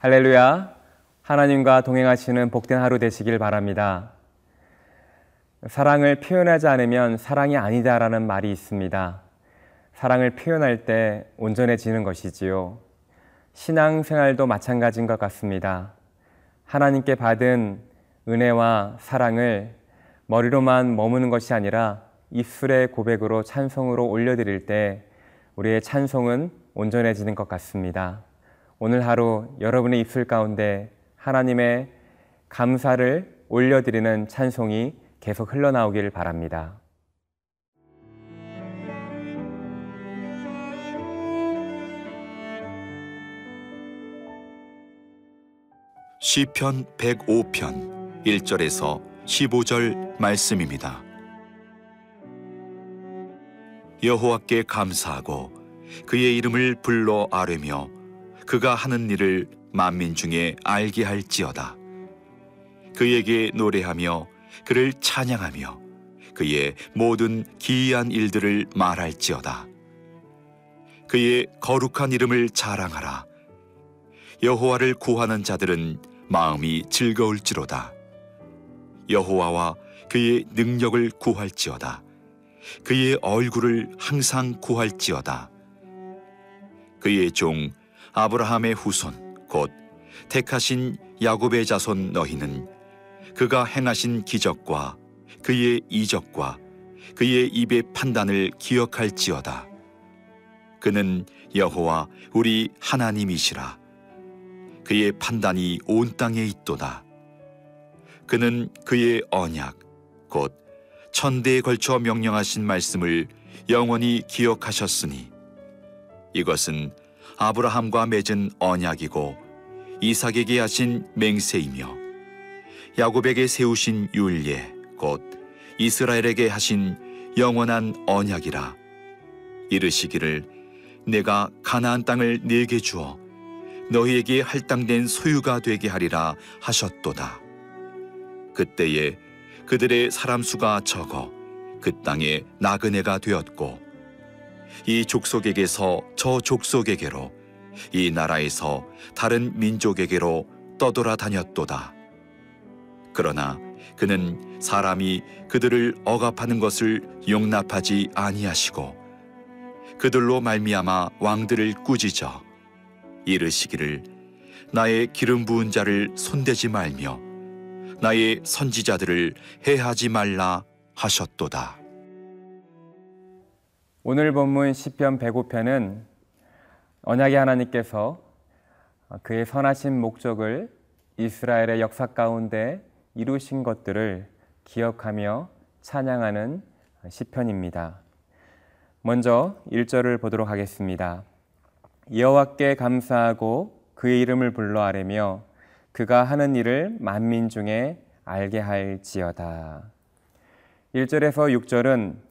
할렐루야. 하나님과 동행하시는 복된 하루 되시길 바랍니다. 사랑을 표현하지 않으면 사랑이 아니다라는 말이 있습니다. 사랑을 표현할 때 온전해지는 것이지요. 신앙 생활도 마찬가지인 것 같습니다. 하나님께 받은 은혜와 사랑을 머리로만 머무는 것이 아니라 입술의 고백으로 찬송으로 올려드릴 때 우리의 찬송은 온전해지는 것 같습니다. 오늘 하루 여러분의 입술 가운데 하나님의 감사를 올려드리는 찬송이 계속 흘러나오길 바랍니다. 시편 105편 1절에서 15절 말씀입니다. 여호와께 감사하고 그의 이름을 불러 아뢰며 그가 하는 일을 만민 중에 알게 할지어다. 그에게 노래하며 그를 찬양하며 그의 모든 기이한 일들을 말할지어다. 그의 거룩한 이름을 자랑하라. 여호와를 구하는 자들은 마음이 즐거울지로다. 여호와와 그의 능력을 구할지어다. 그의 얼굴을 항상 구할지어다. 그의 종 아브라함의 후손 곧 택하신 야곱의 자손 너희는 그가 행하신 기적과 그의 이적과 그의 입의 판단을 기억할지어다. 그는 여호와 우리 하나님이시라. 그의 판단이 온 땅에 있도다. 그는 그의 언약 곧 천대에 걸쳐 명령하신 말씀을 영원히 기억하셨으니 이것은 아브라함과 맺은 언약이고 이삭에게 하신 맹세이며 야곱에게 세우신 율례 곧 이스라엘에게 하신 영원한 언약이라. 이르시기를 내가 가나안 땅을 네게 주어 너희에게 할당된 소유가 되게 하리라 하셨도다. 그때에 그들의 사람 수가 적어 그 땅에 나그네가 되었고 이 족속에게서 저 족속에게로 이 나라에서 다른 민족에게로 떠돌아 다녔도다. 그러나 그는 사람이 그들을 억압하는 것을 용납하지 아니하시고 그들로 말미암아 왕들을 꾸짖어 이르시기를 나의 기름 부은 자를 손대지 말며 나의 선지자들을 해하지 말라 하셨도다. 오늘 본문 시편 105편은 언약의 하나님께서 그의 선하신 목적을 이스라엘의 역사 가운데 이루신 것들을 기억하며 찬양하는 시편입니다. 먼저 1절을 보도록 하겠습니다. 여호와께 감사하고 그의 이름을 불러 아뢰며 그가 하는 일을 만민 중에 알게 할지어다. 1절에서 6절은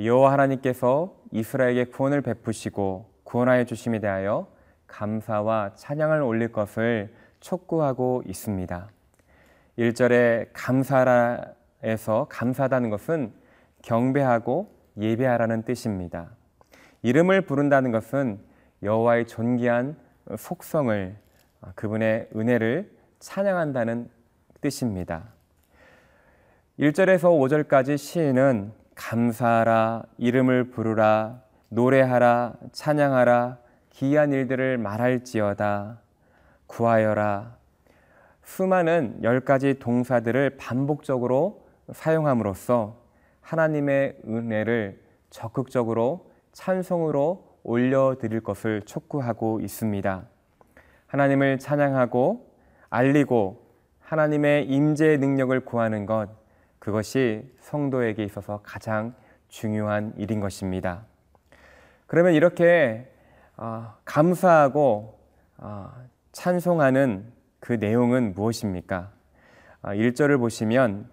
여호와 하나님께서 이스라엘에게 구원을 베푸시고 구원하여 주심에 대하여 감사와 찬양을 올릴 것을 촉구하고 있습니다. 1절에 감사라에서 감사하다는 것은 경배하고 예배하라는 뜻입니다. 이름을 부른다는 것은 여호와의 존귀한 속성을 그분의 은혜를 찬양한다는 뜻입니다. 1절에서 5절까지 시인은 감사하라, 이름을 부르라, 노래하라, 찬양하라, 기이한 일들을 말할지어다, 구하여라. 수많은 열 가지 동사들을 반복적으로 사용함으로써 하나님의 은혜를 적극적으로 찬송으로 올려드릴 것을 촉구하고 있습니다. 하나님을 찬양하고 알리고 하나님의 임재의 능력을 구하는 것 그것이 성도에게 있어서 가장 중요한 일인 것입니다. 그러면 이렇게 어, 감사하고 어, 찬송하는 그 내용은 무엇입니까? 어, 1절을 보시면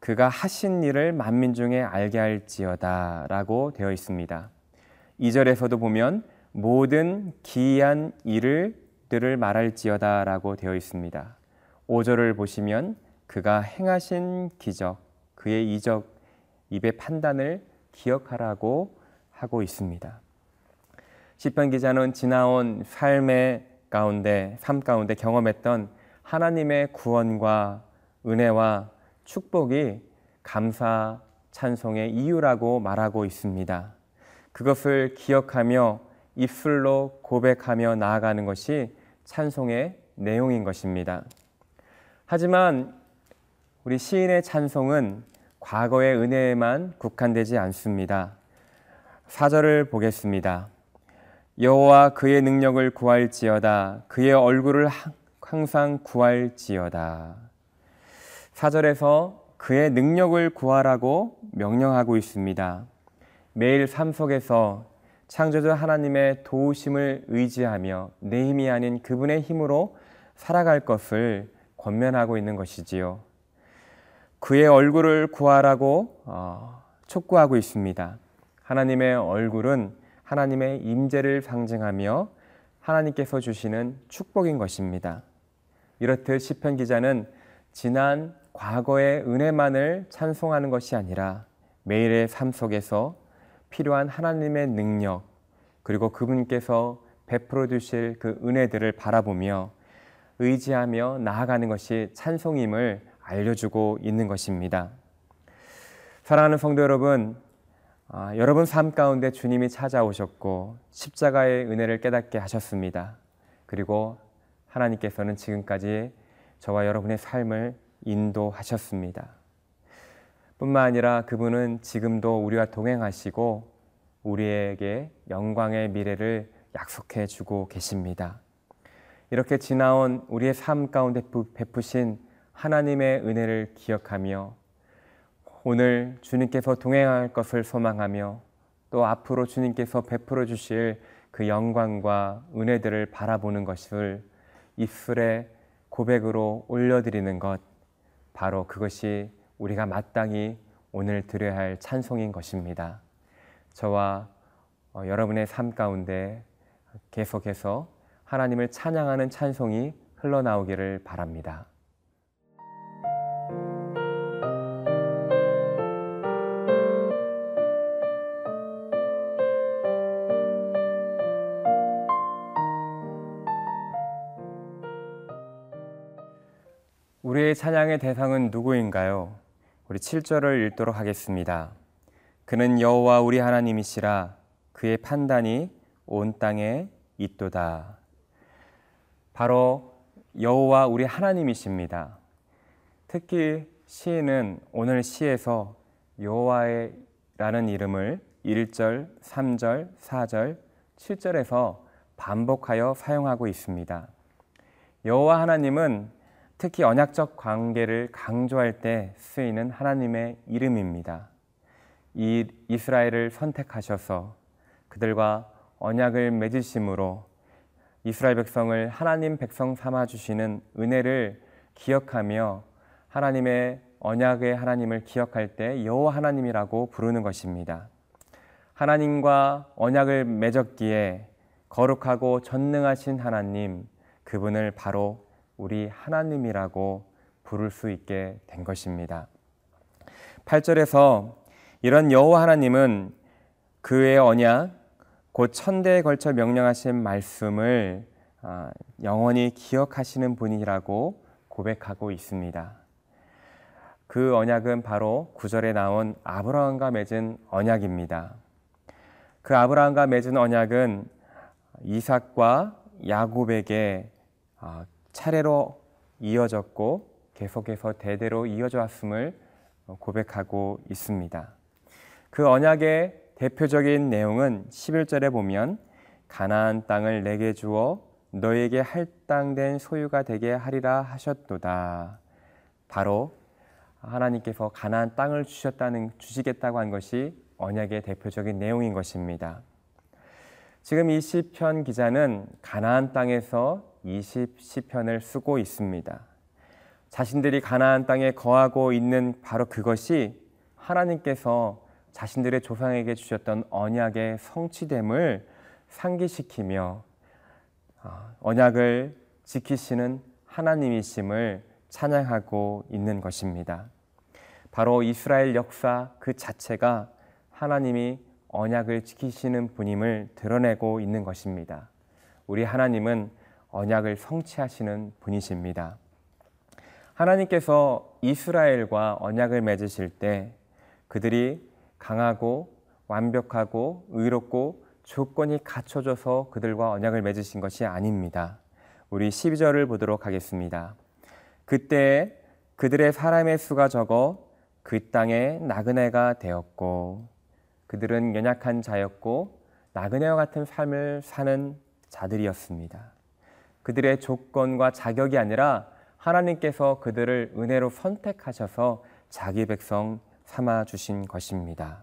그가 하신 일을 만민 중에 알게 할지어다 라고 되어 있습니다. 2절에서도 보면 모든 기이한 일을 들을 말할지어다 라고 되어 있습니다. 5절을 보시면 그가 행하신 기적, 그의 이적, 입의 판단을 기억하라고 하고 있습니다. 시편 기자는 지나온 삶의 가운데 삶 가운데 경험했던 하나님의 구원과 은혜와 축복이 감사 찬송의 이유라고 말하고 있습니다. 그것을 기억하며 입술로 고백하며 나아가는 것이 찬송의 내용인 것입니다. 하지만 우리 시인의 찬송은 과거의 은혜에만 국한되지 않습니다. 사절을 보겠습니다. 여호와 그의 능력을 구할지어다 그의 얼굴을 항상 구할지어다. 사절에서 그의 능력을 구하라고 명령하고 있습니다. 매일 삶 속에서 창조주 하나님의 도우심을 의지하며 내 힘이 아닌 그분의 힘으로 살아갈 것을 권면하고 있는 것이지요. 그의 얼굴을 구하라고 어, 촉구하고 있습니다. 하나님의 얼굴은 하나님의 임재를 상징하며 하나님께서 주시는 축복인 것입니다. 이렇듯 시편 기자는 지난 과거의 은혜만을 찬송하는 것이 아니라 매일의 삶 속에서 필요한 하나님의 능력 그리고 그분께서 베풀어 주실 그 은혜들을 바라보며 의지하며 나아가는 것이 찬송임을 알려주고 있는 것입니다. 사랑하는 성도 여러분, 아, 여러분 삶 가운데 주님이 찾아오셨고 십자가의 은혜를 깨닫게 하셨습니다. 그리고 하나님께서는 지금까지 저와 여러분의 삶을 인도하셨습니다. 뿐만 아니라 그분은 지금도 우리와 동행하시고 우리에게 영광의 미래를 약속해 주고 계십니다. 이렇게 지나온 우리의 삶 가운데 베푸신 하나님의 은혜를 기억하며 오늘 주님께서 동행할 것을 소망하며 또 앞으로 주님께서 베풀어 주실 그 영광과 은혜들을 바라보는 것을 입술의 고백으로 올려드리는 것 바로 그것이 우리가 마땅히 오늘 드려야 할 찬송인 것입니다. 저와 어, 여러분의 삶 가운데 계속해서 하나님을 찬양하는 찬송이 흘러나오기를 바랍니다. 우리의 찬양의 대상은 누구인가요? 우리 7절을 읽도록 하겠습니다. 그는 여호와 우리 하나님이시라 그의 판단이 온 땅에 있도다. 바로 여호와 우리 하나님이십니다. 특히 시인은 오늘 시에서 여호와라는 이름을 1절, 3절, 4절, 7절에서 반복하여 사용하고 있습니다. 여호와 하나님은 특히 언약적 관계를 강조할 때 쓰이는 하나님의 이름입니다. 이 이스라엘을 선택하셔서 그들과 언약을 맺으심으로 이스라엘 백성을 하나님 백성 삼아 주시는 은혜를 기억하며 하나님의 언약의 하나님을 기억할 때 여호와 하나님이라고 부르는 것입니다. 하나님과 언약을 맺었기에 거룩하고 전능하신 하나님 그분을 바로 우리 하나님이라고 부를 수 있게 된 것입니다. 8절에서 이런 여호와 하나님은 그의 언약 곧 천대에 걸쳐 명령하신 말씀을 아, 영원히 기억하시는 분이라고 고백하고 있습니다. 그 언약은 바로 구절에 나온 아브라함과 맺은 언약입니다. 그 아브라함과 맺은 언약은 이삭과 야곱에게 아, 차례로 이어졌고 계속해서 대대로 이어져 왔음을 고백하고 있습니다. 그 언약의 대표적인 내용은 11절에 보면 가나안 땅을 내게 주어 너에게 할당된 소유가 되게 하리라 하셨도다. 바로 하나님께서 가나안 땅을 주셨다는 주시겠다고 한 것이 언약의 대표적인 내용인 것입니다. 지금 이 시편 기자는 가나안 땅에서 20 시편을 쓰고 있습니다. 자신들이 가나안 땅에 거하고 있는 바로 그것이 하나님께서 자신들의 조상에게 주셨던 언약의 성취됨을 상기시키며 아, 언약을 지키시는 하나님이심을 찬양하고 있는 것입니다. 바로 이스라엘 역사 그 자체가 하나님이 언약을 지키시는 분임을 드러내고 있는 것입니다. 우리 하나님은 언약을 성취하시는 분이십니다. 하나님께서 이스라엘과 언약을 맺으실 때 그들이 강하고 완벽하고 의롭고 조건이 갖춰져서 그들과 언약을 맺으신 것이 아닙니다. 우리 12절을 보도록 하겠습니다. 그때 그들의 사람의 수가 적어 그 땅에 나그네가 되었고 그들은 연약한 자였고 나그네와 같은 삶을 사는 자들이었습니다. 그들의 조건과 자격이 아니라 하나님께서 그들을 은혜로 선택하셔서 자기 백성 삼아 주신 것입니다.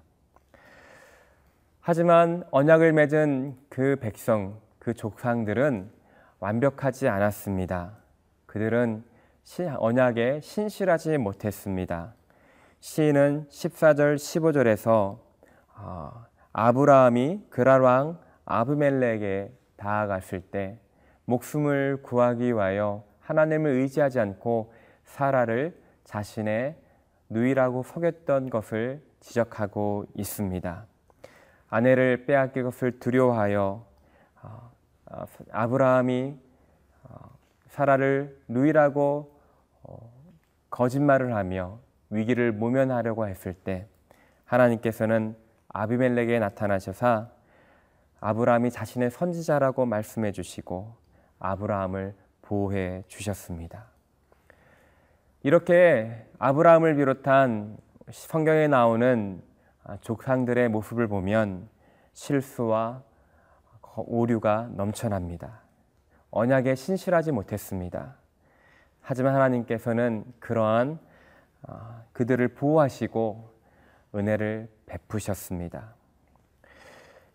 하지만 언약을 맺은 그 백성, 그 족상들은 완벽하지 않았습니다. 그들은 언약에 신실하지 못했습니다. 시인은 14절 15절에서 아, 아브라함이 그랄 왕 아브멜렉에 다가갔을 때 목숨을 구하기 위하여 하나님을 의지하지 않고 사라를 자신의 누이라고 속였던 것을 지적하고 있습니다. 아내를 빼앗길 것을 두려워하여 어, 어, 아브라함이 어, 사라를 누이라고 거짓말을 하며 위기를 모면하려고 했을 때 하나님께서는 아비멜렉에 나타나셔서 아브라함이 자신의 선지자라고 말씀해 주시고 아브라함을 보호해 주셨습니다. 이렇게 아브라함을 비롯한 성경에 나오는 족상들의 모습을 보면 실수와 오류가 넘쳐납니다. 언약에 신실하지 못했습니다. 하지만 하나님께서는 그러한 어, 그들을 보호하시고 은혜를 베푸셨습니다.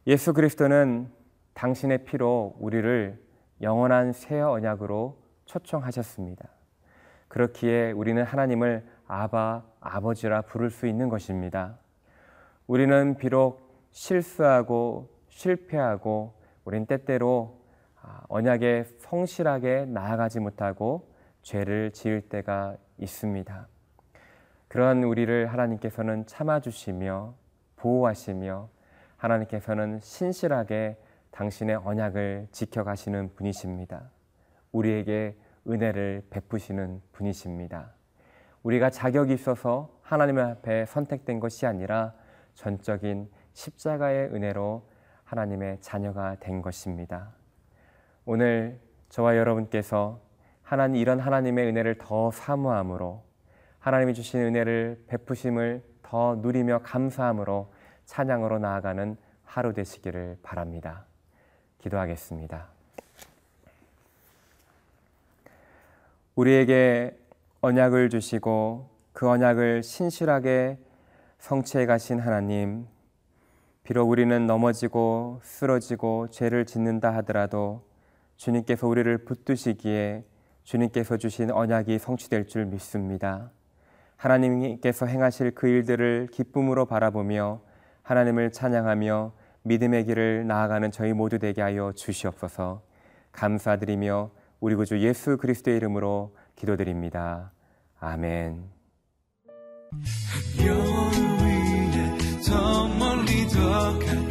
예수 그리스도는 당신의 피로 우리를 영원한 새 언약으로 초청하셨습니다. 그렇기에 우리는 하나님을 아바, 아버지라 부를 수 있는 것입니다. 우리는 비록 실수하고 실패하고 우린 때때로 아, 언약에 성실하게 나아가지 못하고 죄를 지을 때가 있습니다. 그러한 우리를 하나님께서는 참아주시며 보호하시며 하나님께서는 신실하게 당신의 언약을 지켜가시는 분이십니다. 우리에게 은혜를 베푸시는 분이십니다. 우리가 자격이 있어서 하나님 앞에 선택된 것이 아니라 전적인 십자가의 은혜로 하나님의 자녀가 된 것입니다. 오늘 저와 여러분께서 하나님 이런 하나님의 은혜를 더 사모함으로 하나님이 주신 은혜를 베푸심을 더 누리며 감사함으로 찬양으로 나아가는 하루 되시기를 바랍니다. 기도하겠습니다. 우리에게 언약을 주시고 그 언약을 신실하게 성취해 가신 하나님, 비록 우리는 넘어지고 쓰러지고 죄를 짓는다 하더라도 주님께서 우리를 붙드시기에 주님께서 주신 언약이 성취될 줄 믿습니다. 하나님께서 행하실 그 일들을 기쁨으로 바라보며 하나님을 찬양하며 믿음의 길을 나아가는 저희 모두 되게 하여 주시옵소서. 감사드리며 우리 구주 예수 그리스도의 이름으로 기도드립니다. 아멘. 별 위에 더 멀리 더 가.